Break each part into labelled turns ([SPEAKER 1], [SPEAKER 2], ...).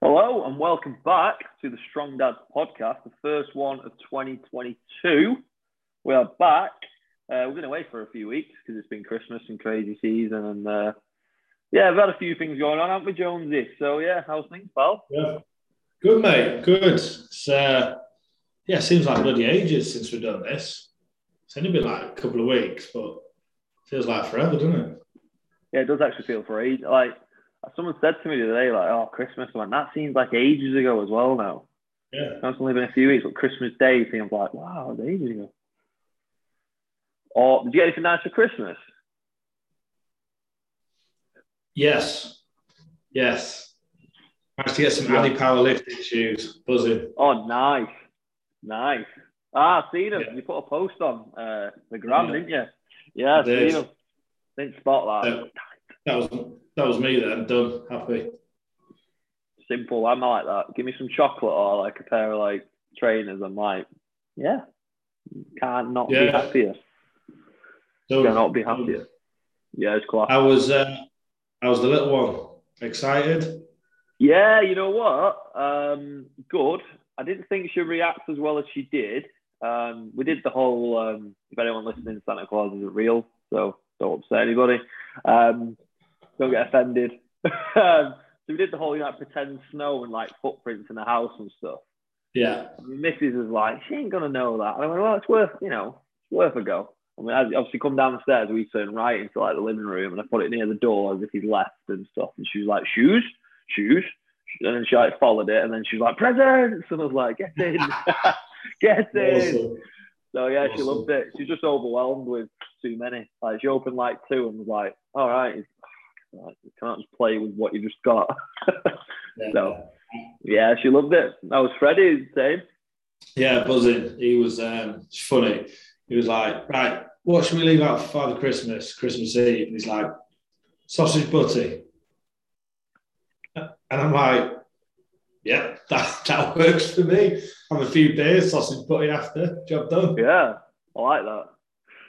[SPEAKER 1] Hello and welcome back to the Strong Dads podcast, the first one of 2022. We are back. Uh, we've been away for a few weeks because it's been Christmas and crazy season, and uh, yeah, we've had a few things going on, haven't we, Jonesy? So yeah, how's things, pal?
[SPEAKER 2] Yeah, good, mate. Good. It's uh, yeah, seems like bloody ages since we've done this. It's only been like a couple of weeks, but feels like forever, doesn't it?
[SPEAKER 1] Yeah, it does actually feel for age. Like someone said to me today, like, "Oh, Christmas." I went, "That seems like ages ago as well now."
[SPEAKER 2] Yeah.
[SPEAKER 1] It's only been a few weeks, but Christmas Day seems like, wow, it's ages ago. Or did you get anything nice for Christmas?
[SPEAKER 2] Yes. Yes. Managed to get some. Addy powerlifting shoes. Buzzing.
[SPEAKER 1] Oh, nice, nice. Ah, I've seen them.
[SPEAKER 2] Yeah.
[SPEAKER 1] You put a post on uh, the gram,
[SPEAKER 2] Yeah.
[SPEAKER 1] didn't you? Yeah, I
[SPEAKER 2] I did.
[SPEAKER 1] seen them. Didn't spot that.
[SPEAKER 2] Yeah. That was that was me then. Done. Happy.
[SPEAKER 1] Simple. I'm like that. Give me some chocolate or like a pair of like trainers. I'm like, yeah, can't not be
[SPEAKER 2] Yeah.
[SPEAKER 1] happier.
[SPEAKER 2] Done.
[SPEAKER 1] Cannot be happier. Yeah, it's class.
[SPEAKER 2] I was uh, I was the little one. Excited.
[SPEAKER 1] Yeah, you know what? Um, good. I didn't think she'd react as well as she did. Um, we did the whole, um, if anyone listening, Santa Claus isn't real, so don't upset anybody. Um, don't get offended. um, so we did the whole, you know, like, pretend snow and like footprints in the house and stuff.
[SPEAKER 2] Yeah.
[SPEAKER 1] And missus was like, she ain't gonna know that. And I went, well, it's worth, you know, it's worth a go. I mean, as obviously come down the stairs, we turn right into like the living room, and I put it near the door as if he'd left and stuff. And she was like, shoes, shoes, and then she like followed it, and then she was like, presents, and I was like, get in, get in.
[SPEAKER 2] Awesome.
[SPEAKER 1] So yeah, she loved it. She's just overwhelmed with too many. Like she opened like two and was like, all right, you can't just play with what you just got.
[SPEAKER 2] Yeah.
[SPEAKER 1] So- yeah, she loved it. That was Freddie, same.
[SPEAKER 2] Yeah, buzzing. He was um, funny. He was like, right, what should we leave out for Father Christmas, Christmas Eve? And he's like, sausage butty. And I'm like, yeah, that, that works for me. Have a few beers, sausage butty after, job done.
[SPEAKER 1] Yeah, I like that.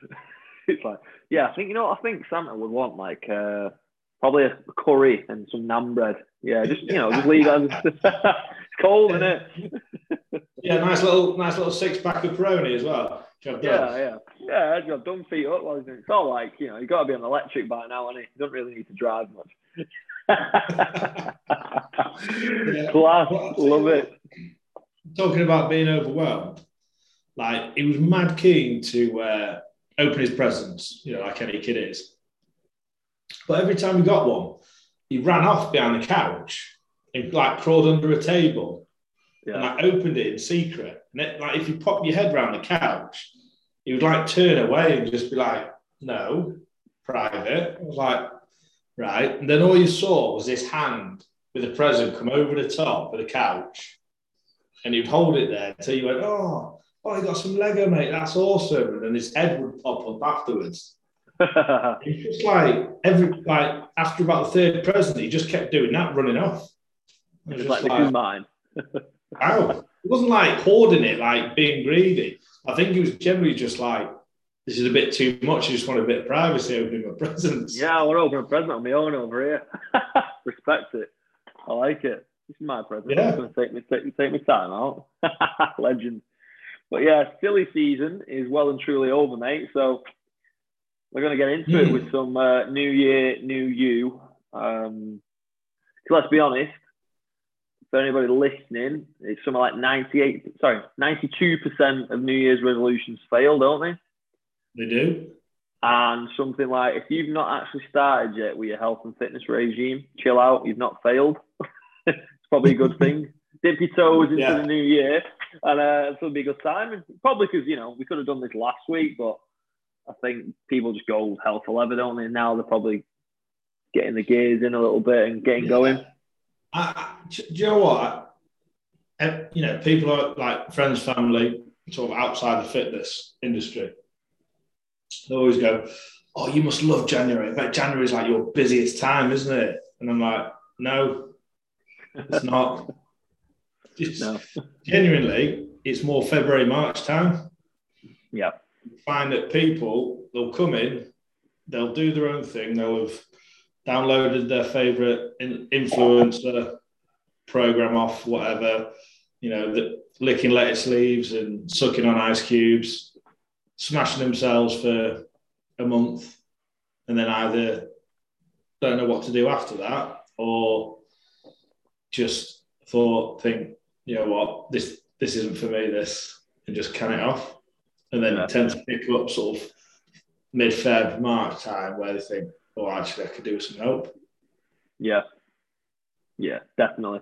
[SPEAKER 1] it's like, yeah, I think you know what I think Santa would want like uh, probably a curry and some naan bread. Yeah, just you know, just leave it. it's cold, isn't it?
[SPEAKER 2] Yeah, nice little nice little six pack of Peroni as well. Job
[SPEAKER 1] Yeah,
[SPEAKER 2] done.
[SPEAKER 1] yeah, yeah. Job done. Feet up. Like, it's all like you know, you got to be on electric by now, and you don't really need to drive much. Class,
[SPEAKER 2] Well,
[SPEAKER 1] love it.
[SPEAKER 2] Talking about being overwhelmed, like he was mad keen to uh, open his presents, you know, like any kid is. But every time he got one, he ran off behind the couch and like crawled under a table and
[SPEAKER 1] Yeah,
[SPEAKER 2] like opened it in secret. And it, like if you pop your head round the couch, he would like turn away and just be like, "No, private." I was like, "Right." And then all you saw was this hand with a present come over the top of the couch, and he'd hold it there until you went, "Oh, oh, you got some Lego, mate. That's awesome." And then his head would pop up afterwards. It's just like every like after about the third present, he just kept doing that, running off. I was
[SPEAKER 1] just like this mine.
[SPEAKER 2] Wow. It wasn't like hoarding it, like being greedy. I think it was generally just like, this is a bit too much. I just want a bit of privacy opening my presents.
[SPEAKER 1] Yeah, I want to open a present on my own over here. Respect it. I like it. This is my present.
[SPEAKER 2] Yeah.
[SPEAKER 1] I'm going to take me take, take me time out. Legend. But yeah, silly season is well and truly over, mate. So we're going to get into it
[SPEAKER 2] Hmm.
[SPEAKER 1] with some uh, New Year, New You. Um, let's be honest. For anybody listening, it's something like 98, sorry, 92% of New Year's resolutions fail, don't they?
[SPEAKER 2] They do.
[SPEAKER 1] And something like if you've not actually started yet with your health and fitness regime, chill out. You've not failed. it's probably a good thing. Dip your toes into
[SPEAKER 2] Yeah.
[SPEAKER 1] the new year, and uh, it'll be a good time. Probably because you know we could have done this last week, but I think people just go hell for leather, don't they? And now they're probably getting the gears in a little bit and getting going.
[SPEAKER 2] I, I, do you know what? You know, people are like friends, family, sort of outside the fitness industry. They always go, "Oh, you must love January. But January is like your busiest time, isn't it?" And I'm like, "No, it's not. It's-
[SPEAKER 1] No.
[SPEAKER 2] Genuinely, it's more February, March time.
[SPEAKER 1] Yeah.
[SPEAKER 2] Find that people they'll come in, they'll do their own thing. They'll have downloaded their favorite influencer, program off whatever, you know, licking lettuce leaves and sucking on ice cubes, smashing themselves for a month, and then either don't know what to do after that or just thought, think, you know what, this this isn't for me, this, and just can it off. And then yeah. tend to pick up sort of mid Feb, March time where they think, oh, actually, I could do some help.
[SPEAKER 1] Yeah. Yeah, definitely.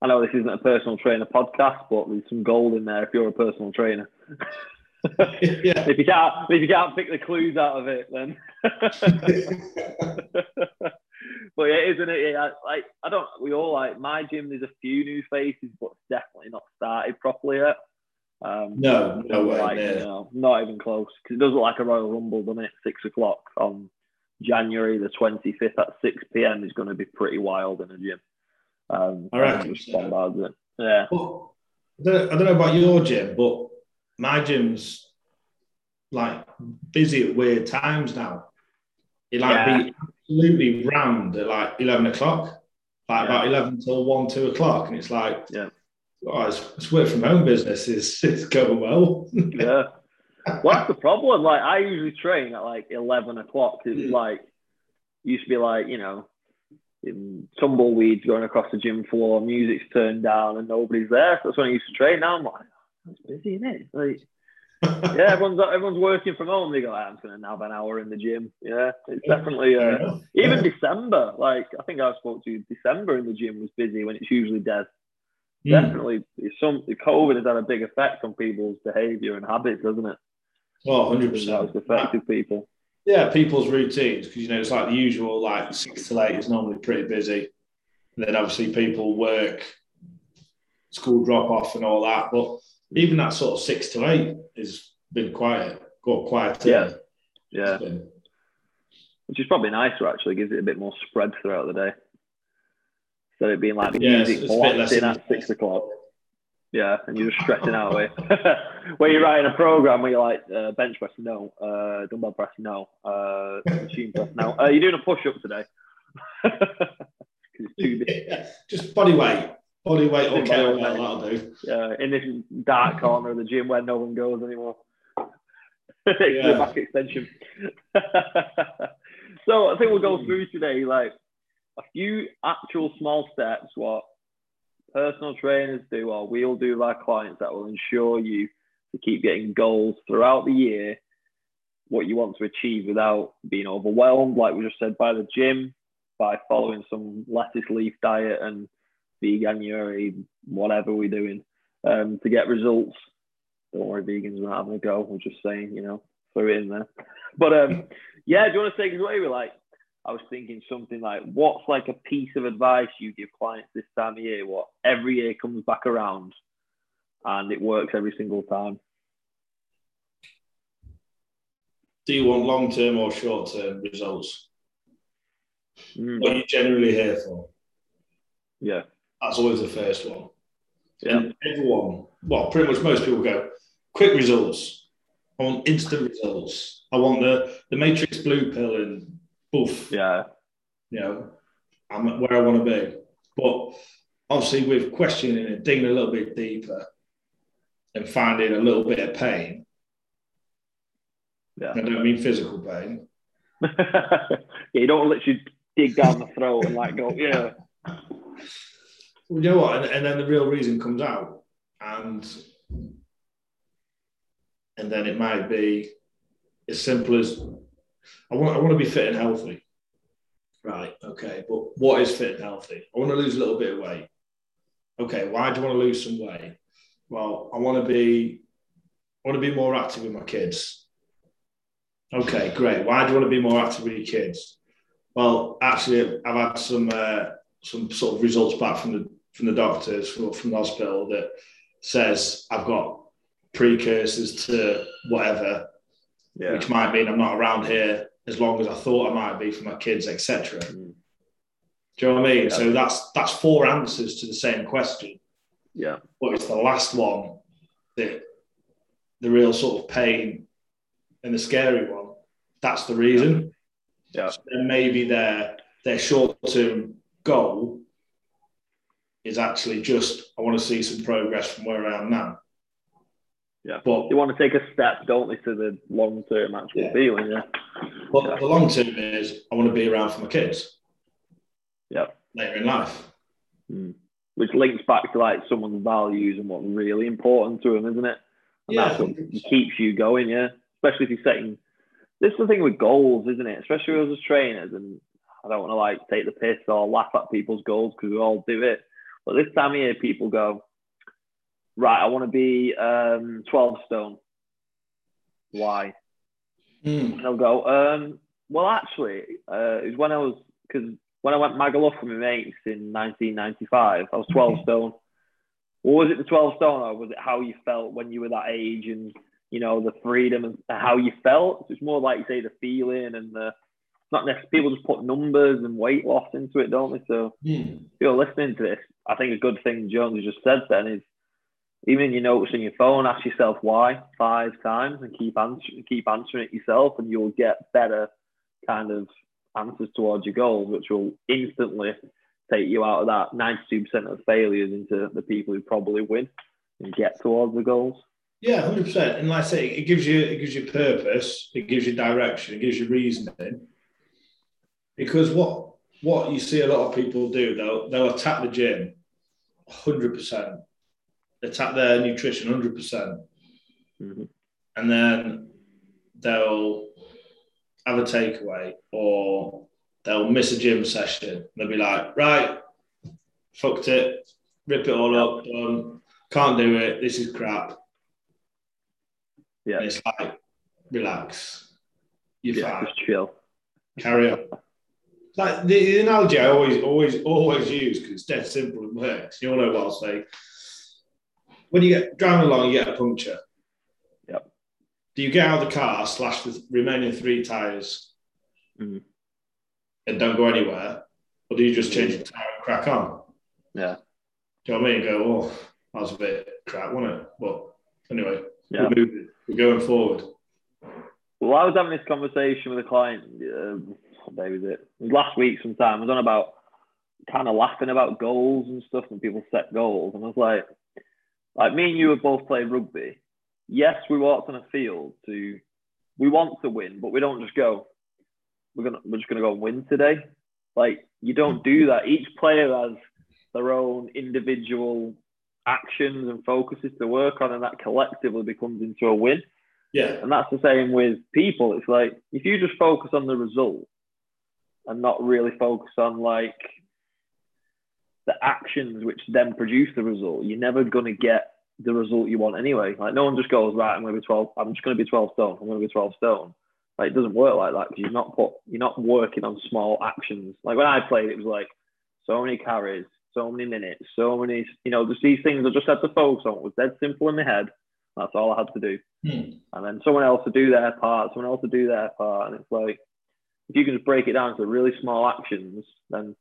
[SPEAKER 1] I know this isn't a personal trainer podcast, but there's some gold in there if you're a personal trainer. yeah. If you can't, if you can't pick the clues out of it, then. but yeah, isn't it? Yeah, like I don't. We all like my gym. There's a few new faces, but definitely not started properly yet.
[SPEAKER 2] Um, no, no way.
[SPEAKER 1] Like, you know, not even close. Because it does look like a Royal Rumble, doesn't it? Six o'clock on January the 25th at 6 p.m. is going to be pretty wild in a gym. Um,
[SPEAKER 2] I reckon. So. Yeah. Well, I, don't, I don't know about your gym, but my gym's like busy at weird times now. It like yeah. be absolutely rammed at like 11 o'clock, like yeah. about 11 till 1, 2 o'clock. And it's like,
[SPEAKER 1] yeah.
[SPEAKER 2] Oh, it's, it's work from home business is it's going well.
[SPEAKER 1] yeah. What's the problem? Like I usually train at like eleven o'clock. It's like used to be like you know, tumbleweeds going across the gym floor, music's turned down, and nobody's there. So that's when I used to train. Now I'm like, it's busy, isn't it? Like, yeah, everyone's everyone's working from home. They go, I'm just gonna have an hour in the gym. Yeah, it's definitely uh, even December. Like I think I spoke to you. December in the gym was busy when it's usually dead. Mm. Definitely, some COVID has had a big effect on people's behaviour and habits, doesn't it?
[SPEAKER 2] Oh, 100 percent.
[SPEAKER 1] It's affected people.
[SPEAKER 2] Yeah, people's routines because you know it's like the usual, like six to eight is normally pretty busy. And then obviously people work, school drop off, and all that. But even that sort of six to eight has been quiet, got quiet.
[SPEAKER 1] Yeah, yeah. Which is probably nicer actually, gives it a bit more spread throughout the day. Instead of being like yeah, music blasting at six o'clock. Yeah, and you're just stressing out away. where you're writing a program where you're like uh, bench press, no, uh, dumbbell press, no, uh, machine press, no. Uh, you're doing a push up today.
[SPEAKER 2] yeah, just body weight, body weight or kettlebell, that'll do.
[SPEAKER 1] Yeah, in this dark corner of the gym where no one goes anymore. yeah. back extension. so I think we'll go through today like a few actual small steps what personal trainers do or we'll do with our clients that will ensure you to keep getting goals throughout the year, what you want to achieve without being overwhelmed, like we just said, by the gym, by following some lettuce leaf diet and veganuary, whatever we're doing, um, to get results. Don't worry, vegans, we're not having a go. We're just saying, you know, throw it in there. But um, yeah, do you want to take us away with like I was thinking something like, what's like a piece of advice you give clients this time of year? What every year comes back around and it works every single time.
[SPEAKER 2] Do you want long term or short term results? Mm. What are you generally here for?
[SPEAKER 1] Yeah.
[SPEAKER 2] That's always the first one. Yeah. And everyone, well, pretty much most people go, quick results. I want instant results. I want the, the Matrix blue pill and Both,
[SPEAKER 1] Yeah.
[SPEAKER 2] You know, I'm where I want to be. But obviously, with questioning it, digging a little bit deeper and finding a little bit of pain.
[SPEAKER 1] Yeah. I
[SPEAKER 2] don't mean physical pain.
[SPEAKER 1] yeah, you don't literally dig down the throat and like go, yeah.
[SPEAKER 2] Well, you know what? And, and then the real reason comes out. And and then it might be as simple as I want I want to be fit and healthy. Right. Okay. But what is fit and healthy? I want to lose a little bit of weight. Okay. Why do you want to lose some weight? Well, I want to be I want to be more active with my kids. Okay, great. Why do you want to be more active with your kids? Well, actually, I've had some uh, some sort of results back from the from the doctors from, from the hospital that says I've got precursors to whatever, yeah. which might mean I'm not around here as long as I thought I might be for my kids, etc. Mm. Do you know what I mean? Yeah. So that's that's four answers to the same question.
[SPEAKER 1] Yeah.
[SPEAKER 2] But it's the last one that the real sort of pain and the scary one. That's the reason.
[SPEAKER 1] Yeah.
[SPEAKER 2] So then maybe their their short term goal is actually just I want to see some progress from where I am now.
[SPEAKER 1] Yeah.
[SPEAKER 2] But
[SPEAKER 1] They want to take a step, don't they, to the long term actual
[SPEAKER 2] Yeah.
[SPEAKER 1] feeling, yeah.
[SPEAKER 2] but the long term is I want to be around for my kids
[SPEAKER 1] Yeah.
[SPEAKER 2] later in life.
[SPEAKER 1] Mm. Which links back to like someone's values and what's really important to them, isn't it? And
[SPEAKER 2] Yeah,
[SPEAKER 1] that's what
[SPEAKER 2] 100%.
[SPEAKER 1] keeps you going, yeah. Especially if you're setting. This is the thing with goals, isn't it? Especially us as trainers, and I don't want to like take the piss or laugh at people's goals because we all do it. But this time of year, people go, right, I want to be um, 12 stone. Why?
[SPEAKER 2] Mm.
[SPEAKER 1] And I'll go, um, well, actually, uh, it was when I was, because when I went Magaluf with my mates in 1995, I was 12 stone. Or was it the 12 stone, or was it how you felt when you were that age and, you know, the freedom and how you felt? So it's more like you say the feeling and the, not necessarily, people just put numbers and weight loss into it, don't they? So
[SPEAKER 2] Mm.
[SPEAKER 1] if you're listening to this, I think a good thing Jones just said then is even in your notes on your phone, ask yourself why five times and keep answering keep answering it yourself, and you'll get better kind of answers towards your goals, which will instantly take you out of that 92% of failures into the people who probably win and get towards the goals.
[SPEAKER 2] Yeah, hundred percent. And like I say, it gives you it gives you purpose, it gives you direction, it gives you reasoning. Because what what you see a lot of people do, they'll they'll attack the gym hundred percent, attack their nutrition hundred percent,
[SPEAKER 1] Mhm.
[SPEAKER 2] and then they'll have a takeaway or they'll miss a gym session. They'll be like, right, fucked it, rip it all up, done, can't do it, this is crap.
[SPEAKER 1] Yeah,
[SPEAKER 2] And it's like, relax. You're
[SPEAKER 1] yeah,
[SPEAKER 2] fine.
[SPEAKER 1] just chill.
[SPEAKER 2] Carry on. Like the, the analogy I always, always, always use because it's dead simple and works. You all know what I'll say. When you get driving along, you get a puncture.
[SPEAKER 1] Yep.
[SPEAKER 2] Do you get out of the car, slash the remaining three tires,
[SPEAKER 1] Mhm.
[SPEAKER 2] and don't go anywhere, or do you just change the tire and crack on?
[SPEAKER 1] Yeah,
[SPEAKER 2] Do you know what I mean? Go, oh, that was a bit crap, wasn't it? But anyway,
[SPEAKER 1] yeah.
[SPEAKER 2] we're moving. We're going forward.
[SPEAKER 1] Well, I was having this conversation with a client. Uh, what day was it? It was last week sometime. I was on about kind of laughing about goals and stuff when people set goals. And I was like, like me and you have both played rugby. Yes, we walked on a field to, we want to win, but we don't just go, we're gonna, we're just gonna go and win today. Like you don't do that. Each player has their own individual actions and focuses to work on, and that collectively becomes into a win.
[SPEAKER 2] Yeah.
[SPEAKER 1] And that's the same with people. It's like if you just focus on the result and not really focus on like the actions which then produce the result, you're never gonna get the result you want anyway. Like no one just goes, right, I'm gonna be 12, I'm just gonna be 12 stone, I'm gonna be 12 stone. Like it doesn't work like that because you're not put you're not working on small actions. Like when I played, it was like so many carries, so many minutes, so many, you know, just these things I just had to focus on. It was dead simple in my head. That's all I had to do
[SPEAKER 2] Hmm.
[SPEAKER 1] and then someone else to do their part, someone else to do their part, and it's like if you can just break it down to really small actions, then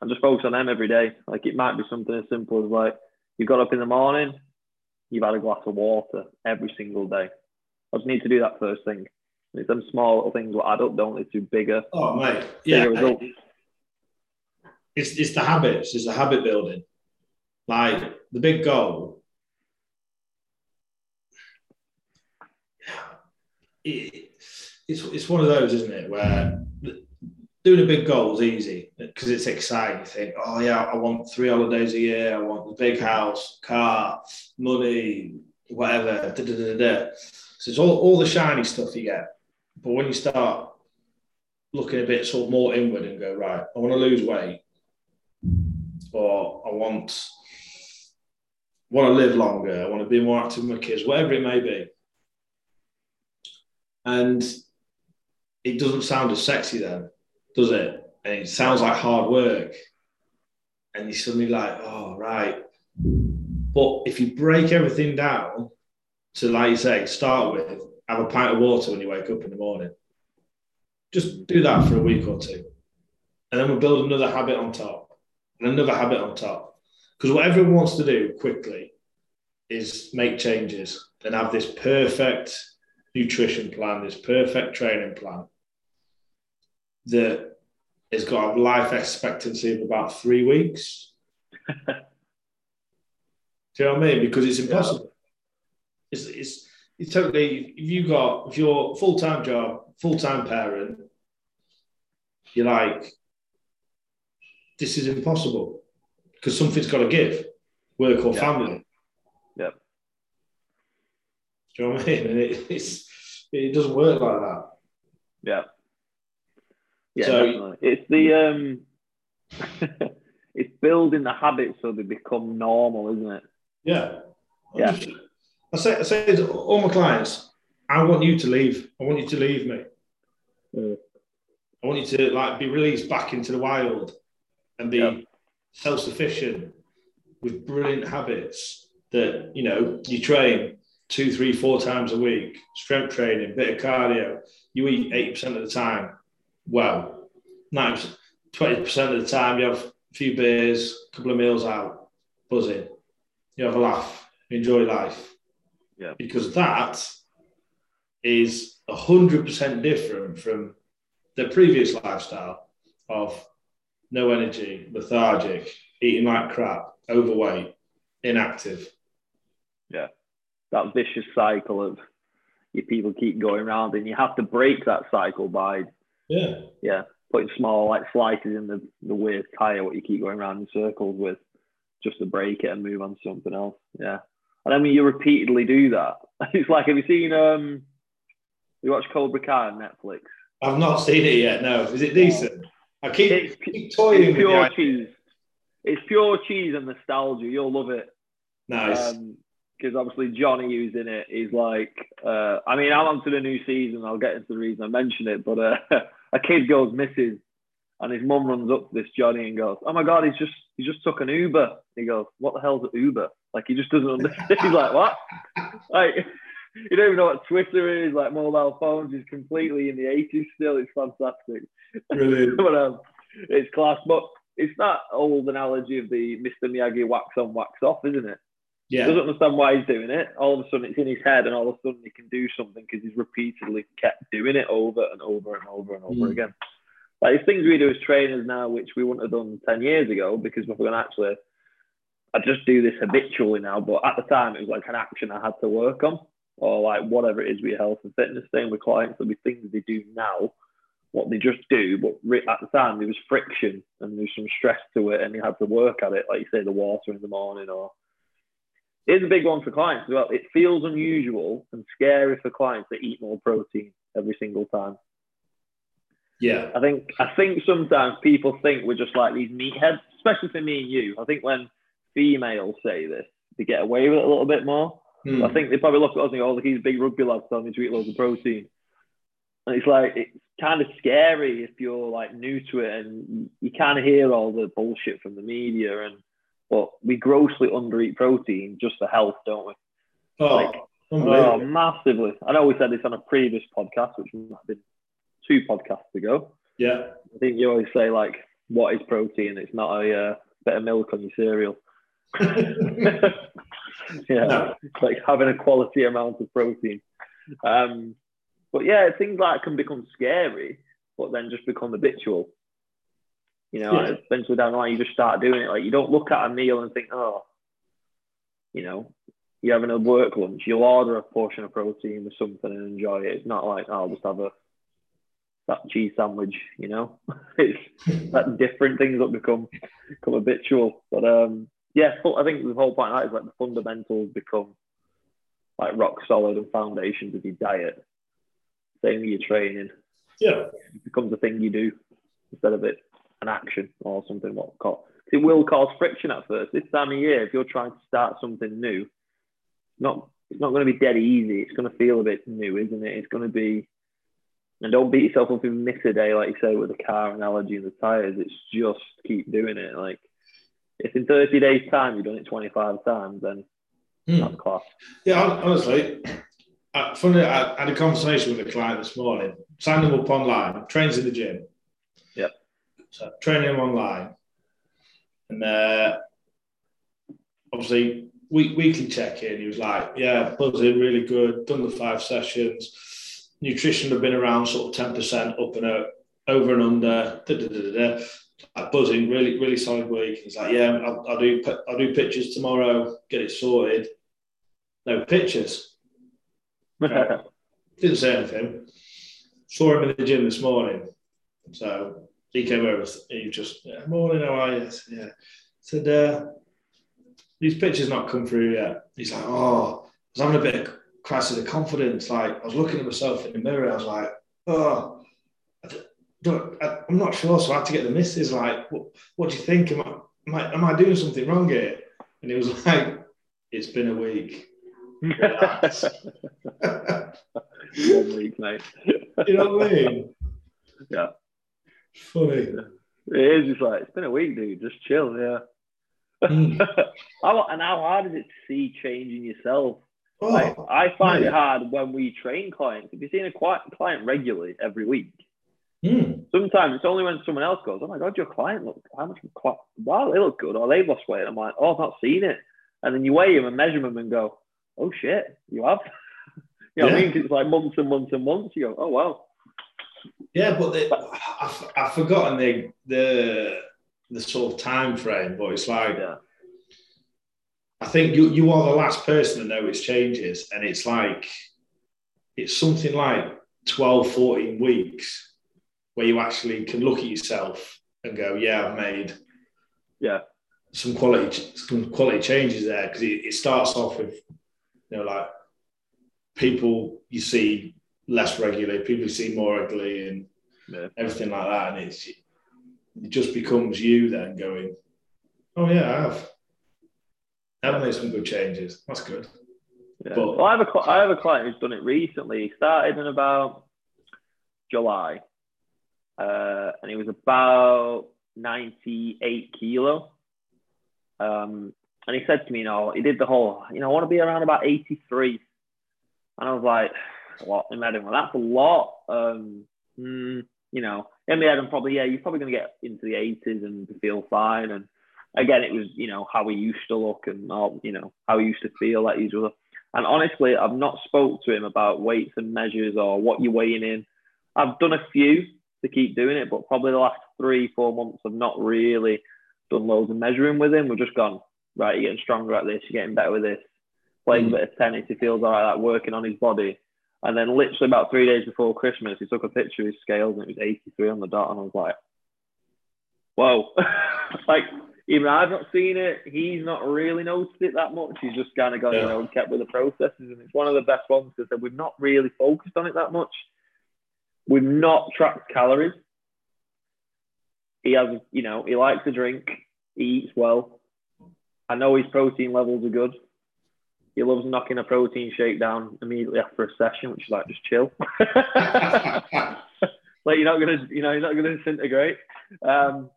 [SPEAKER 1] and just focus on them every day. Like it might be something as simple as like you got up in the morning, you've had a glass of water every single day. I just need to do that first thing. And it's them small little things will add up, don't they, to bigger,
[SPEAKER 2] Oh, mate. Yeah.
[SPEAKER 1] results.
[SPEAKER 2] it's it's the habits, it's the habit building. Like the big goal. It, it's it's one of those, isn't it, where doing a big goal is easy because it's exciting. You think, oh yeah, I want three holidays a year, I want the big house, car, money, whatever. Da, da, da, da. So it's all, all the shiny stuff you get. But when you start looking a bit sort of more inward and go, right, I want to lose weight or I want want to live longer, I want to be more active with my kids, whatever it may be. And it doesn't sound as sexy then, does it? And it sounds like hard work. And you're suddenly like, oh, right. But if you break everything down to, like you say, start with, have a pint of water when you wake up in the morning. Just do that for a week or two. And then we'll build another habit on top and another habit on top. Because what everyone wants to do quickly is make changes and have this perfect nutrition plan, this perfect training plan that has got a life expectancy of about three weeks. Do you know what I mean? Because it's impossible. Yeah. It's, it's it's totally if you got if you're full time job, full time parent, you're like, this is impossible because something's got to give, work or yeah. family.
[SPEAKER 1] Yeah.
[SPEAKER 2] Do you know what I mean? And it, it's it doesn't work like that.
[SPEAKER 1] Yeah. Yeah, so, definitely. It's the um, it's building the habits so they become normal, isn't it?
[SPEAKER 2] Yeah.
[SPEAKER 1] Yeah.
[SPEAKER 2] I say, I say to all my clients, I want you to leave. I want you to leave me.
[SPEAKER 1] Mm.
[SPEAKER 2] I want you to like be released back into the wild and be yep. self-sufficient with brilliant habits that you know you train two, three, four times a week, strength training, bit of cardio. You eat eighty percent of the time. Well, 90 20 percent of the time you have a few beers, a couple of meals out, buzzing. You have a laugh, enjoy life.
[SPEAKER 1] Yeah.
[SPEAKER 2] Because that is hundred percent different from the previous lifestyle of no energy, lethargic, eating like crap, overweight, inactive.
[SPEAKER 1] Yeah. That vicious cycle of your people keep going around and you have to break that cycle by
[SPEAKER 2] yeah.
[SPEAKER 1] Yeah. Putting small like slices in the, the weird tire what you keep going around in circles with just to break it and move on to something else. Yeah. And I mean you repeatedly do that. It's like have you seen um you watch Cobra Kai on Netflix?
[SPEAKER 2] I've not seen it yet. No, is it decent? I keep,
[SPEAKER 1] it's,
[SPEAKER 2] keep toying
[SPEAKER 1] it's pure cheese. It's pure cheese and nostalgia. You'll love it.
[SPEAKER 2] Nice.
[SPEAKER 1] Because um, obviously Johnny, who's in it, is like. Uh, I mean, I'm on to the new season. I'll get into the reason I mention it, but uh, a kid goes missing, and his mum runs up to this Johnny and goes, "Oh my god, he's just he just took an Uber." He goes, "What the hell's an Uber?" Like he just doesn't understand. he's like, "What?" like you don't even know what Twitter is, like mobile phones is completely in the 80s still. It's fantastic.
[SPEAKER 2] Brilliant.
[SPEAKER 1] but um, it's class. But it's that old analogy of the Mr. Miyagi wax on, wax off, isn't it?
[SPEAKER 2] Yeah.
[SPEAKER 1] He doesn't understand why he's doing it. All of a sudden, it's in his head, and all of a sudden, he can do something because he's repeatedly kept doing it over and over and over and over mm. again. Like it's things we do as trainers now, which we wouldn't have done 10 years ago because we're going to actually, I just do this habitually now. But at the time, it was like an action I had to work on or like whatever it is with health and fitness thing with clients, there'll be things they do now, what they just do, but at the time there was friction and there's some stress to it and you had to work at it, like you say, the water in the morning or it's a big one for clients as well. It feels unusual and scary for clients to eat more protein every single time.
[SPEAKER 2] Yeah.
[SPEAKER 1] I think I think sometimes people think we're just like these meatheads, especially for me and you. I think when females say this, they get away with it a little bit more. Mm. I think they probably look at us and go, oh, look, he's a big rugby lad telling me to eat loads of protein. And it's like, it's kind of scary if you're like new to it and you kind of hear all the bullshit from the media. And, but we grossly undereat protein just for health, don't we?
[SPEAKER 2] Oh, like, oh,
[SPEAKER 1] massively. I know we said this on a previous podcast, which might have been two podcasts ago.
[SPEAKER 2] Yeah.
[SPEAKER 1] I think you always say, like, what is protein? It's not a uh, bit of milk on your cereal. yeah, no. like having a quality amount of protein. Um, but yeah, things like can become scary, but then just become habitual. You know, yeah. eventually down the line, you just start doing it. Like you don't look at a meal and think, oh, you know, you're having a work lunch, you'll order a portion of protein or something and enjoy it. It's not like, oh, I'll just have a that cheese sandwich, you know. it's that different things that become become habitual. But um yeah, I think the whole point of that is like the fundamentals become like rock solid and foundations of your diet. Same with your training.
[SPEAKER 2] Yeah.
[SPEAKER 1] It becomes a thing you do instead of it an action or something what cause it will cause friction at first. This time of year, if you're trying to start something new, not it's not going to be dead easy. It's going to feel a bit new, isn't it? It's going to be and don't beat yourself up if you miss a day, like you say with the car analogy and the tires. It's just keep doing it. Like if in 30 days' time you've done it 25 times, then mm. that's class.
[SPEAKER 2] Yeah, honestly, I, funny, I had a conversation with a client this morning, signed him up online, trains in the gym. So training him online. And uh, obviously, week, weekly check in, he was like, yeah, buzzing, really good, done the five sessions. Nutrition have been around sort of 10% up and out, over and under. Da, da, da, like buzzing, really, really solid week. He's like, yeah, I'll, I'll do, I'll do pictures tomorrow, get it sorted. No pictures. Didn't say anything. Saw him in the gym this morning. So he came over. He just, yeah, morning, how are you? Yeah. Said, uh, these pictures not come through yet. He's like, oh, I was having a bit of crisis of confidence. Like, I was looking at myself in the mirror. I was like, oh, I, am not sure. So I had to get the missus like, what, what do you think? Am I, am I, am I doing something wrong here? And he was like, it's been a week.
[SPEAKER 1] One week, mate.
[SPEAKER 2] you know what I mean?
[SPEAKER 1] Yeah.
[SPEAKER 2] Funny.
[SPEAKER 1] It is just like, it's been a week, dude. Just chill, yeah. Mm. and how hard is it to see change in yourself? Oh, like, I find it hard when we train clients. If you're seeing a client regularly every week,
[SPEAKER 2] mm.
[SPEAKER 1] sometimes it's only when someone else goes, "Oh my god, your client look how much? Wow, they look good," or they've lost weight. I'm like, "Oh, I've not seen it." And then you weigh them and measure them and go, "Oh shit, you have." you know yeah. I mean? It's like months and months and months. You go, "Oh wow."
[SPEAKER 2] Yeah, but the, I've, I've forgotten the the the sort of time frame, but it's like yeah. I think you you are the last person to know its changes, and it's like it's something like 12, 14 weeks where you actually can look at yourself and go, yeah, I've made
[SPEAKER 1] yeah
[SPEAKER 2] some quality some quality changes there because it, it starts off with you know like people you see less regularly, people see more ugly and yeah. everything like that, and it's it just becomes you then going, oh yeah, I have. I've made some good changes. That's good.
[SPEAKER 1] Yeah. But, well, I have a I have a client who's done it recently. He started in about July, uh, and he was about ninety eight kilo. Um, and he said to me, you know, he did the whole, you know, I want to be around about eighty three, and I was like, what? Imagine, well, that's a lot. Um, mm, you know, in the I'm probably, yeah, you're probably going to get into the 80s and feel fine. And again, it was, you know, how he used to look and, all, you know, how he used to feel like he's with And honestly, I've not spoke to him about weights and measures or what you're weighing in. I've done a few to keep doing it, but probably the last three, four months, I've not really done loads of measuring with him. We've just gone, right, you're getting stronger at this, you're getting better with this. Playing mm. a bit of tennis, he feels all right, like working on his body. And then literally about three days before Christmas, he took a picture of his scales and it was 83 on the dot. And I was like, whoa. like, even I've not seen it. He's not really noticed it that much. He's just kind of gone, yeah. you know, kept with the processes. And it's one of the best ones because we've not really focused on it that much. We've not tracked calories. He has, you know, he likes to drink. He eats well. I know his protein levels are good he loves knocking a protein shake down immediately after a session, which is like just chill. like you're not gonna, you know, you're not gonna disintegrate. Um,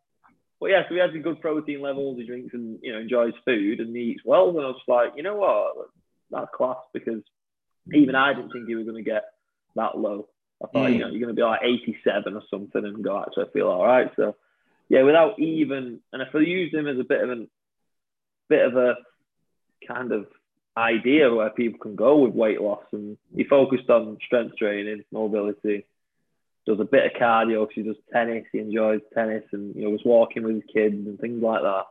[SPEAKER 1] but yeah, so he has a good protein levels. He drinks and you know enjoys food and he eats well. And I was like, you know what, that's class because even I didn't think he was gonna get that low. I thought, mm. you know, you're gonna be like 87 or something and go, actually, I feel all right. So yeah, without even, and if I use him as a bit of a bit of a kind of idea where people can go with weight loss. And he focused on strength training, mobility, does a bit of cardio because he does tennis. He enjoys tennis and you know was walking with his kids and things like that.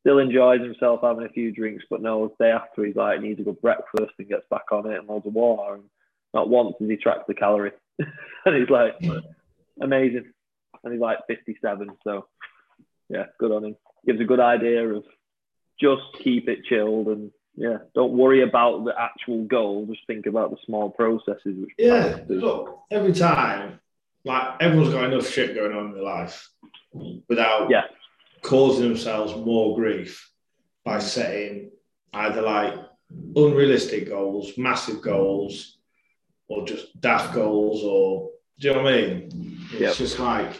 [SPEAKER 1] Still enjoys himself having a few drinks, but no, day after he's like needs a good breakfast and gets back on it and loads of water. And not once does he track the calorie. and he's like amazing. And he's like 57, so yeah, good on him. Gives a good idea of just keep it chilled and yeah, don't worry about the actual goal. Just think about the small processes. Which
[SPEAKER 2] yeah, look, every time, like everyone's got enough shit going on in their life without
[SPEAKER 1] yeah.
[SPEAKER 2] causing themselves more grief by setting either like unrealistic goals, massive goals, or just daft goals, or do you know what I mean? It's yep. just like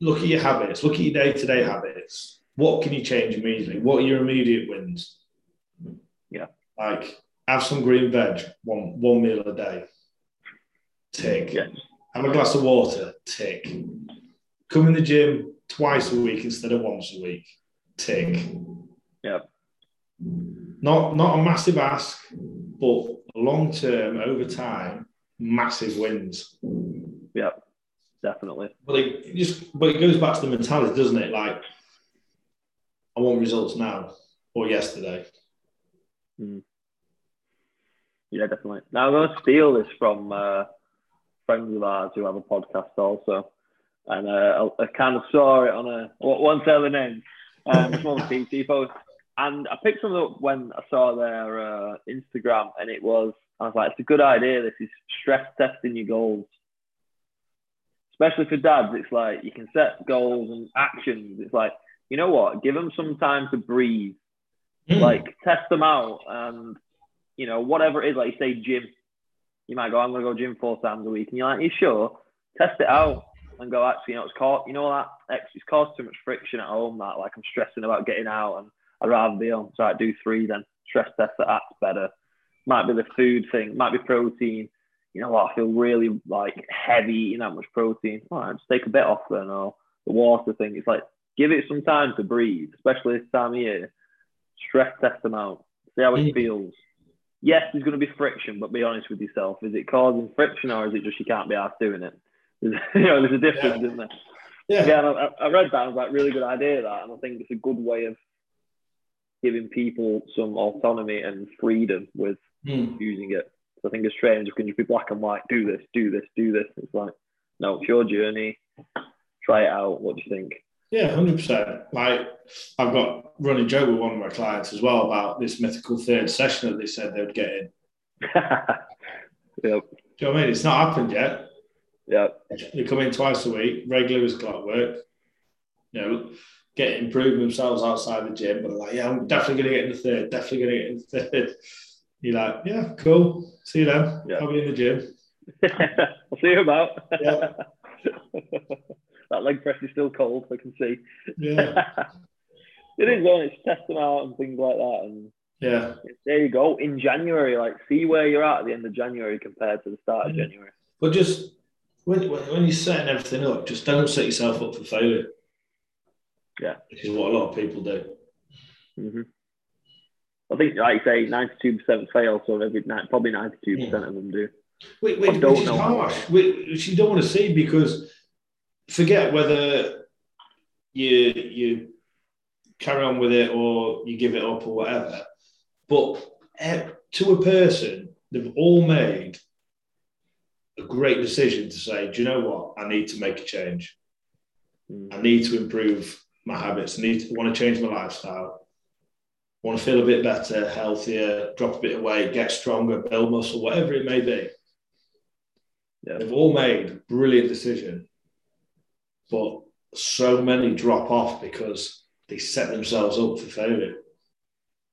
[SPEAKER 2] look at your habits, look at your day to day habits. What can you change immediately? What are your immediate wins? Like have some green veg, one one meal a day. Tick.
[SPEAKER 1] Yeah.
[SPEAKER 2] Have a glass of water. Tick. Come in the gym twice a week instead of once a week. Tick.
[SPEAKER 1] Yeah.
[SPEAKER 2] Not not a massive ask, but long term over time, massive wins.
[SPEAKER 1] Yeah. definitely.
[SPEAKER 2] But it just but it goes back to the mentality, doesn't it? Like I want results now or yesterday.
[SPEAKER 1] Mm. Yeah, definitely. Now I'm going to steal this from uh, friends of ours who have a podcast also, and uh, I, I, kind of saw it on a won't tell the name. Um, one the PT post, and I picked something up when I saw their uh, Instagram, and it was I was like, it's a good idea. This is stress testing your goals, especially for dads. It's like you can set goals and actions. It's like you know what, give them some time to breathe. Mm. Like test them out and you know, whatever it is, like say, gym. You might go, I'm to go gym four times a week. And you're like, you sure? Test it out and go, actually, you know, it's caught, you know, that it's caused too much friction at home that like I'm stressing about getting out and I'd rather be on. So I do three then. Stress test that that's better. Might be the food thing, might be protein. You know what? I feel really like heavy eating that much protein. All right, just take a bit off then. Or the water thing. It's like give it some time to breathe, especially this time of year. Stress test them out. See how it feels yes, there's going to be friction, but be honest with yourself. Is it causing friction or is it just you can't be asked doing it? There's, you know, there's a difference, yeah. isn't there? Yeah. Again, I, I read that. I was like, really good idea that, and I think it's a good way of giving people some autonomy and freedom with mm. using it. So I think as trainers, you can just be black and white. Do this, do this, do this. It's like, no, it's your journey. Try it out. What do you think?
[SPEAKER 2] Yeah, hundred percent. Like I've got running joke with one of my clients as well about this mythical third session that they said they would get in.
[SPEAKER 1] yep.
[SPEAKER 2] Do you know what I mean? It's not happened yet.
[SPEAKER 1] Yeah.
[SPEAKER 2] They come in twice a week, regular as clockwork. You know, get improving themselves outside the gym, but like, yeah, I'm definitely gonna get in the third, definitely gonna get in the third. You're like, yeah, cool. See you then. Yeah. I'll be in the gym.
[SPEAKER 1] I'll see you about. Yeah. That leg press is still cold. I can see.
[SPEAKER 2] Yeah.
[SPEAKER 1] it is when it's testing out and things like that. And
[SPEAKER 2] yeah,
[SPEAKER 1] there you go. In January, like see where you're at at the end of January compared to the start of January.
[SPEAKER 2] But just when, when you're setting everything up, just don't set yourself up for failure.
[SPEAKER 1] Yeah,
[SPEAKER 2] which is what a lot of people do.
[SPEAKER 1] Mm-hmm. I think, like you say, 92% fail, so every probably 92% yeah. of them do.
[SPEAKER 2] Wait, wait, which is harsh, which you don't want to see because forget whether you you carry on with it or you give it up or whatever. But to a person, they've all made a great decision to say, do you know what? I need to make a change. Mm. I need to improve my habits. I need to I want to change my lifestyle. I want to feel a bit better, healthier, drop a bit of weight, get stronger, build muscle, whatever it may be. Yeah. They've all made a brilliant decision but so many drop off because they set themselves up for failure.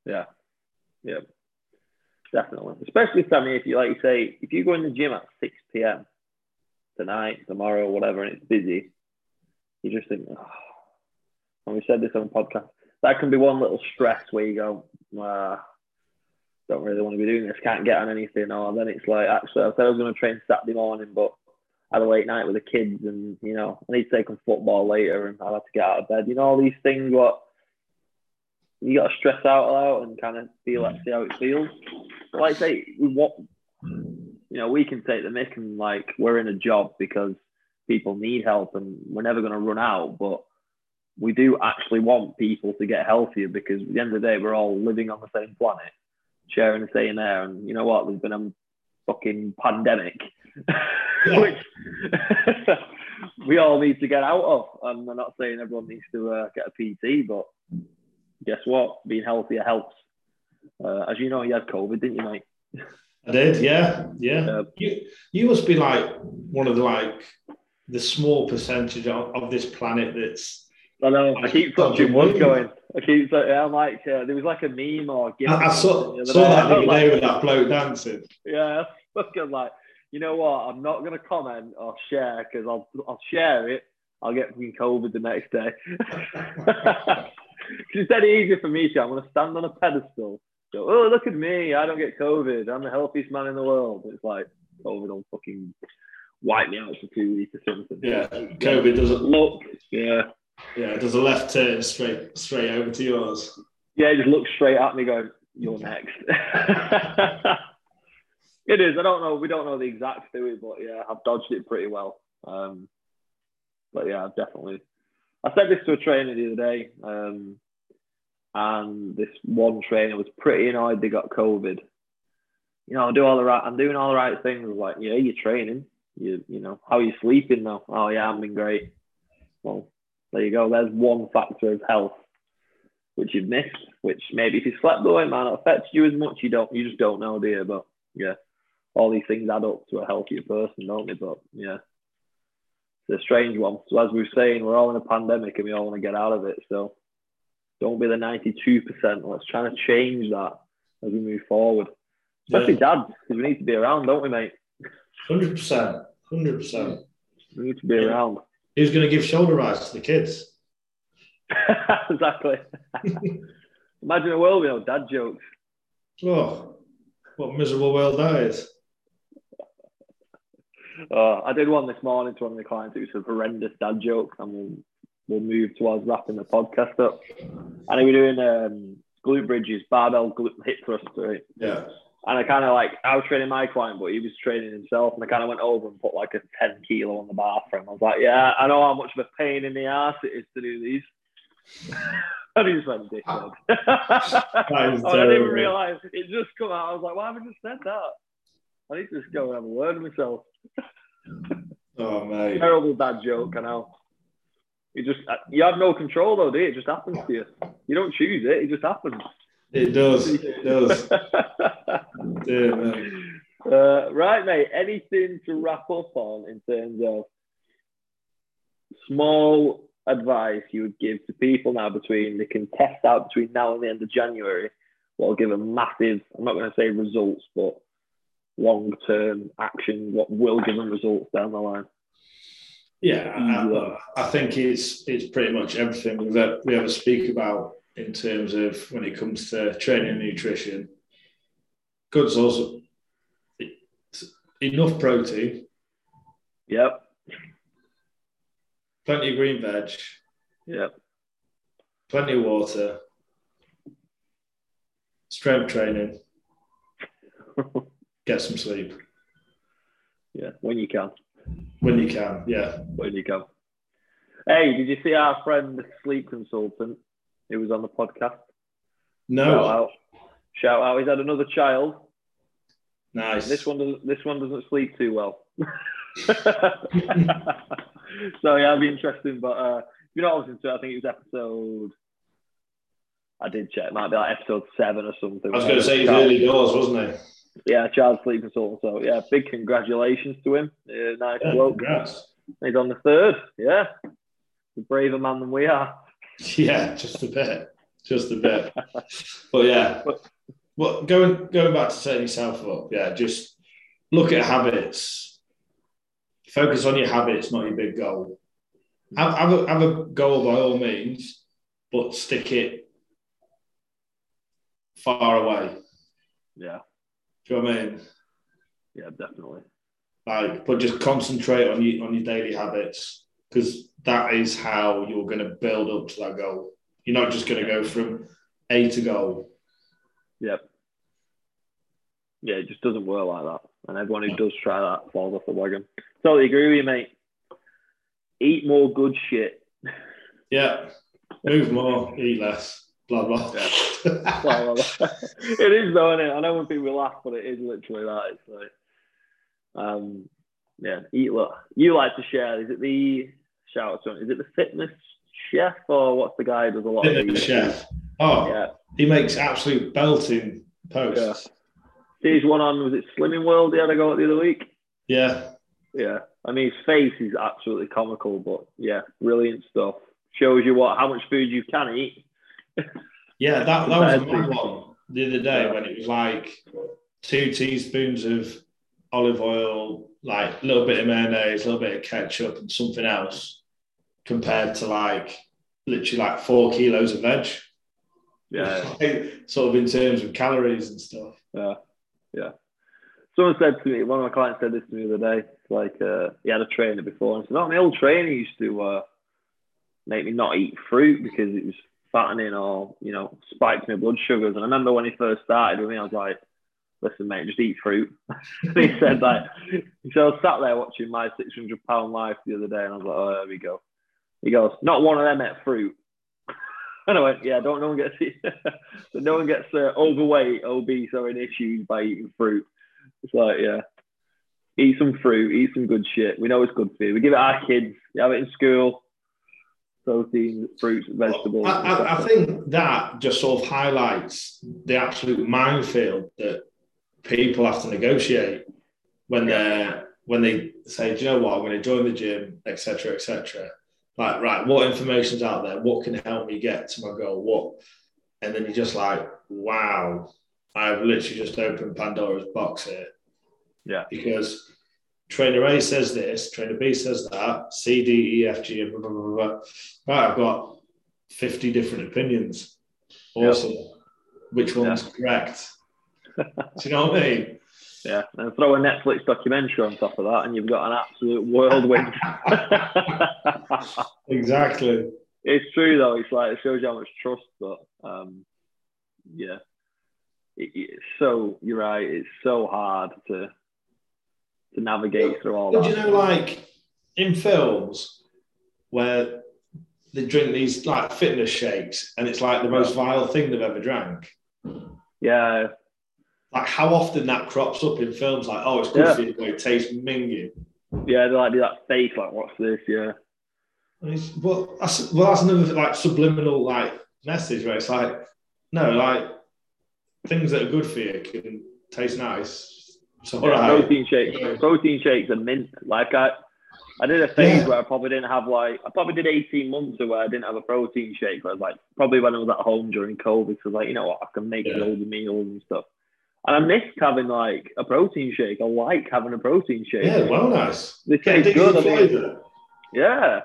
[SPEAKER 1] Yeah, yeah, definitely. Especially Sammy, if you like you say, if you go in the gym at six p.m. tonight, tomorrow, whatever, and it's busy, you just think, oh. and we said this on the podcast, that can be one little stress where you go, ah, don't really want to be doing this, can't get on anything, or then it's like, actually, I said I was going to train Saturday morning, but had a late night with the kids and, you know, I need to take them football later and I have to get out of bed. You know, all these things what you got to stress out out and kind of feel like, see how it feels. But like I say, we want, you know, we can take the mic and like we're in a job because people need help and we're never going to run out. But we do actually want people to get healthier because at the end of the day, we're all living on the same planet, sharing the same air. And you know what? There's been a fucking pandemic yeah. which we all need to get out of. And I'm not saying everyone needs to uh, get a PT, but guess what? Being healthier helps. Uh, as you know, you had COVID, didn't you, mate?
[SPEAKER 2] I did, yeah, yeah. you you must be like one of the like the small percentage of, of this planet that's.
[SPEAKER 1] I know. Like, I keep touching one going. I keep yeah, I'm like uh, there was like a meme or.
[SPEAKER 2] I, I saw, saw that the other day with that bloke dancing.
[SPEAKER 1] Yeah, fucking like you know what? I'm not going to comment or share because I'll I'll share it. I'll get fucking COVID the next day. it's dead easy for me to. I'm going to stand on a pedestal. Go, oh look at me! I don't get COVID. I'm the healthiest man in the world. It's like COVID will fucking wipe me out for two weeks or something.
[SPEAKER 2] Yeah, COVID doesn't
[SPEAKER 1] look. Yeah.
[SPEAKER 2] Yeah, it does a left turn straight straight over to yours.
[SPEAKER 1] Yeah, just look straight at me, going, "You're next." It is. I don't know. We don't know the exact theory, but yeah, I've dodged it pretty well. Um, but yeah, I've definitely. I said this to a trainer the other day, um, and this one trainer was pretty annoyed they got COVID. You know, I do all the right. I'm doing all the right things. Like, yeah, you're training. You, you know, how are you sleeping though? Oh yeah, I've been great. Well, there you go. There's one factor of health which you've missed. Which maybe if you slept though, it might not affect you as much. You don't. You just don't know, do? But yeah, all these things add up to a healthier person, don't they? But yeah, it's a strange one. So as we're saying, we're all in a pandemic and we all want to get out of it. So don't be the 92%. Let's try to change that as we move forward. Especially yeah. dads, because we need to be around, don't we, mate?
[SPEAKER 2] 100%. 100%.
[SPEAKER 1] We need to be yeah. around.
[SPEAKER 2] Who's going to give shoulder rides to the kids?
[SPEAKER 1] exactly. Imagine a world without dad jokes.
[SPEAKER 2] Oh, what miserable world that is.
[SPEAKER 1] Uh, I did one this morning to one of the clients. It was a horrendous dad joke, and we'll, we'll move towards wrapping the podcast up. And we were doing um, glute bridges, barbell glute hip thrust, right?
[SPEAKER 2] Yeah.
[SPEAKER 1] And I kind of like, I was training my client, but he was training himself. And I kind of went over and put like a 10 kilo on the bar for him. I was like, yeah, I know how much of a pain in the ass it is to do these. and he just went dickhead. I didn't even realise it just come out. I was like, why have I just said that? I need to just go and have a word with myself.
[SPEAKER 2] oh mate.
[SPEAKER 1] Terrible bad joke, I know. You just you have no control though, do you? It just happens to you. You don't choose it, it just happens.
[SPEAKER 2] It does. It does.
[SPEAKER 1] yeah, man. Uh, right, mate. Anything to wrap up on in terms of small advice you would give to people now between they can test out between now and the end of January? What will give a massive, I'm not going to say results, but long term action, what will give them results down the line?
[SPEAKER 2] Yeah, I, I, think it's it's pretty much everything that we ever speak about in terms of when it comes to training and nutrition. Good also enough protein.
[SPEAKER 1] Yep.
[SPEAKER 2] Plenty of green veg.
[SPEAKER 1] Yep.
[SPEAKER 2] Plenty of water. Strength training. get some sleep.
[SPEAKER 1] Yeah, when you can.
[SPEAKER 2] When you can, yeah.
[SPEAKER 1] When you can. Hey, did you see our friend, the sleep consultant, who was on the podcast?
[SPEAKER 2] No.
[SPEAKER 1] Shout out. Shout out. He's had another child.
[SPEAKER 2] Nice.
[SPEAKER 1] This one doesn't. This one doesn't sleep too well. so yeah, it'll be interesting. But uh, if you're not listening to it, I think it was episode. I did check. It might be like episode seven or something.
[SPEAKER 2] I was going to say he's early doors, wasn't he?
[SPEAKER 1] Yeah, child sleep consultant. So yeah, big congratulations to him. Yeah, nice yeah, bloke. Congrats. He's on the third. Yeah, a braver man than we are.
[SPEAKER 2] Yeah, just a bit, just a bit. but yeah, well, going going back to setting yourself up. Yeah, just look at habits. Focus on your habits, not your big goal. Have, have, a, have a goal by all means, but stick it far away.
[SPEAKER 1] Yeah.
[SPEAKER 2] Do you know what I mean?
[SPEAKER 1] Yeah, definitely.
[SPEAKER 2] Like, but just concentrate on your on your daily habits because that is how you're going to build up to that goal. You're not just going to go from A to goal.
[SPEAKER 1] Yep. Yeah, it just doesn't work like that. And everyone who does try that falls off the wagon. Totally agree with you, mate. Eat more good shit.
[SPEAKER 2] Yeah. Move more, eat less blah blah. Yeah.
[SPEAKER 1] blah, blah, blah. it is though, isn't it? I know when people laugh, but it is literally that. It's like, um, yeah, eat look. You like to share? Is it the shout out to Is it the fitness chef or what's the guy who does a lot
[SPEAKER 2] fitness of these? chef? Oh, yeah. He makes absolute belting posts.
[SPEAKER 1] Yeah. He's one on was it Slimming World? He had a go at the other week.
[SPEAKER 2] Yeah.
[SPEAKER 1] Yeah. I mean, his face is absolutely comical, but yeah, brilliant stuff. Shows you what how much food you can eat
[SPEAKER 2] yeah, that, that was a good one the other day when it was like two teaspoons of olive oil, like a little bit of mayonnaise, a little bit of ketchup, and something else, compared to like literally like four kilos of veg.
[SPEAKER 1] Yeah,
[SPEAKER 2] sort of in terms of calories and stuff.
[SPEAKER 1] Yeah, yeah. Someone said to me, one of my clients said this to me the other day. Like uh, he had a trainer before, and said, "Oh, my old trainer used to uh, make me not eat fruit because it was fattening or you know spikes my blood sugars. And I remember when he first started with me, I was like, "Listen, mate, just eat fruit." he said that. So I sat there watching my 600 pound life the other day, and I was like, "Oh, there we go." He goes, not one of them ate fruit. And I went, yeah, don't no one gets so no one gets uh, overweight, obese, or in issues by eating fruit. It's like, yeah, eat some fruit, eat some good shit. We know it's good for you. We give it our kids. You have it in school. Protein, fruits, vegetables.
[SPEAKER 2] I, I, I think that just sort of highlights the absolute minefield that people have to negotiate when they're when they say, Do you know what, I'm going to join the gym, etc., etc like, right, what information's out there? What can help me get to my goal? What? And then you're just like, wow, I've literally just opened Pandora's box here.
[SPEAKER 1] Yeah.
[SPEAKER 2] Because trainer A says this, trainer B says that, C, D, E, F, G, and blah, blah, blah, blah. Right, I've got 50 different opinions. Awesome. Yep. Which one's yeah. correct? Do you know what I mean?
[SPEAKER 1] Yeah, and throw a Netflix documentary on top of that, and you've got an absolute whirlwind.
[SPEAKER 2] exactly.
[SPEAKER 1] It's true though. It's like it shows you how much trust, but um, yeah, it, it's so you're right. It's so hard to to navigate through all
[SPEAKER 2] but
[SPEAKER 1] that.
[SPEAKER 2] you know, like in films where they drink these like fitness shakes, and it's like the most vile thing they've ever drank.
[SPEAKER 1] Yeah,
[SPEAKER 2] like how often that crops up in films like oh it's good yeah. for you but it tastes minging
[SPEAKER 1] yeah they like do that face like what's this yeah
[SPEAKER 2] well that's well that's another like subliminal like message where it's like no like things that are good for you can taste nice so
[SPEAKER 1] yeah, right. protein shakes yeah. protein shakes are mint like I I did a phase yeah. where I probably didn't have like I probably did 18 months where I didn't have a protein shake. I was like probably when I was at home during COVID, because like you know what I can make yeah. loads of meals and stuff. And I missed having like a protein shake. I like having a protein shake.
[SPEAKER 2] Yeah, well, nice.
[SPEAKER 1] They taste good. I mean, yeah,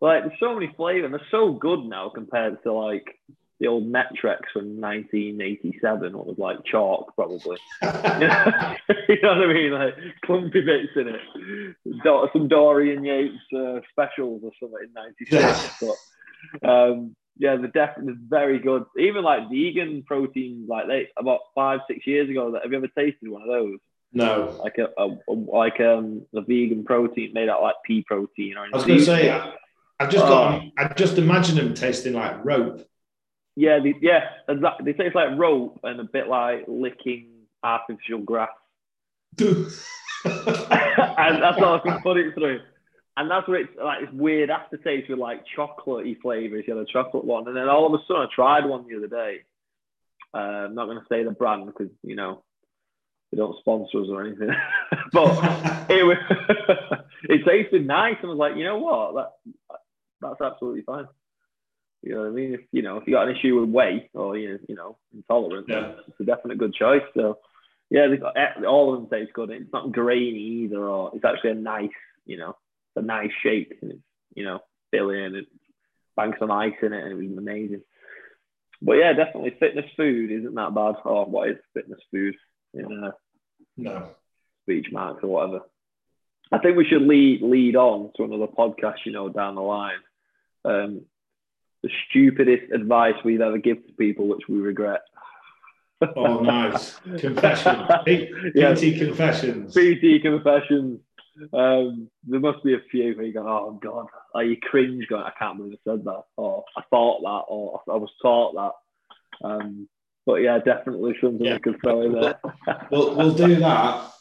[SPEAKER 1] like there's so many flavors. and they're so good now compared to like the old Met-Rx from 1987. What was like chalk, probably. you know what I mean? Like clumpy bits in it. Some Dorian Yates uh, specials or something in '96. but um, yeah, they're definitely very good. Even like vegan protein, like they about five, six years ago. Have you ever tasted one of those?
[SPEAKER 2] No.
[SPEAKER 1] Like a, a, a like um a vegan protein made out like pea protein or.
[SPEAKER 2] I was going to say, I, have just got. Oh. I just imagine them tasting like rope.
[SPEAKER 1] Yeah, they, yeah, exactly. They taste like rope and a bit like licking artificial grass. and that's all I can put it through and that's where it's like it's weird aftertaste with like chocolatey flavors. You had a chocolate one, and then all of a sudden I tried one the other day. Uh, I'm not going to say the brand because you know they don't sponsor us or anything, but it was it tasted nice, and I was like, you know what, that that's absolutely fine. You know what I mean? If you know if you got an issue with weight or you you know intolerant, yeah. it's a definite good choice. So yeah, got, eh, all of them taste good. It's not grainy either, or it's actually a nice, you know, a nice shape and it's you know filling and it's banks some ice in it and it was amazing. But yeah, definitely fitness food isn't that bad. Or what is fitness food in uh,
[SPEAKER 2] no
[SPEAKER 1] speech marks or whatever. I think we should lead lead on to another podcast, you know, down the line. Um, the stupidest advice we've ever given to people, which we regret.
[SPEAKER 2] oh, nice confession. PT yeah. confessions.
[SPEAKER 1] PT confessions. Um, there must be a few where you go, oh God, are you cringe going, I can't believe I said that, or I thought that, or I was taught that. Um, but yeah, definitely something yeah. we could throw in there.
[SPEAKER 2] we'll, we'll do that,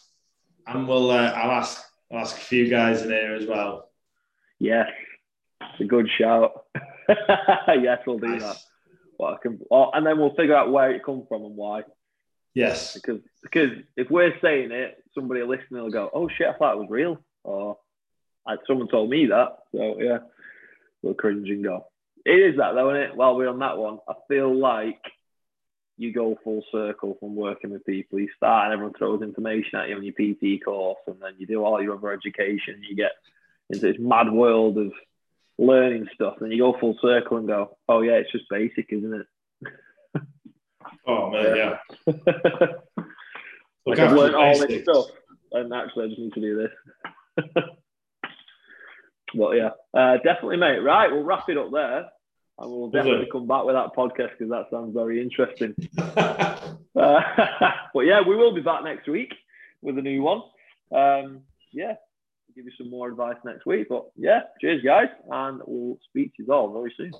[SPEAKER 2] and we'll uh, I'll ask I'll ask a few guys in here as well.
[SPEAKER 1] Yes, it's a good shout. yes, we'll do nice. that. Well, can, oh, and then we'll figure out where it comes from and why.
[SPEAKER 2] Yes.
[SPEAKER 1] Because because if we're saying it, somebody listening will go, "Oh shit, I thought it was real," or "Someone told me that." So yeah, we'll cringe and go. It is that though, isn't it? While we're on that one, I feel like you go full circle from working with people. You start and everyone throws information at you on your PT course, and then you do all your other education. You get into this mad world of learning stuff, and you go full circle and go, "Oh yeah, it's just basic, isn't it?"
[SPEAKER 2] Oh man, yeah.
[SPEAKER 1] like I've learned all this stuff, and actually I just need to do this. but yeah, uh, definitely, mate. Right, we'll wrap it up there, and we'll definitely come back with that podcast because that sounds very interesting. uh, but yeah, we will be back next week with a new one. Um, yeah, give you some more advice next week. But yeah, cheers, guys, and we'll speak to you all very soon.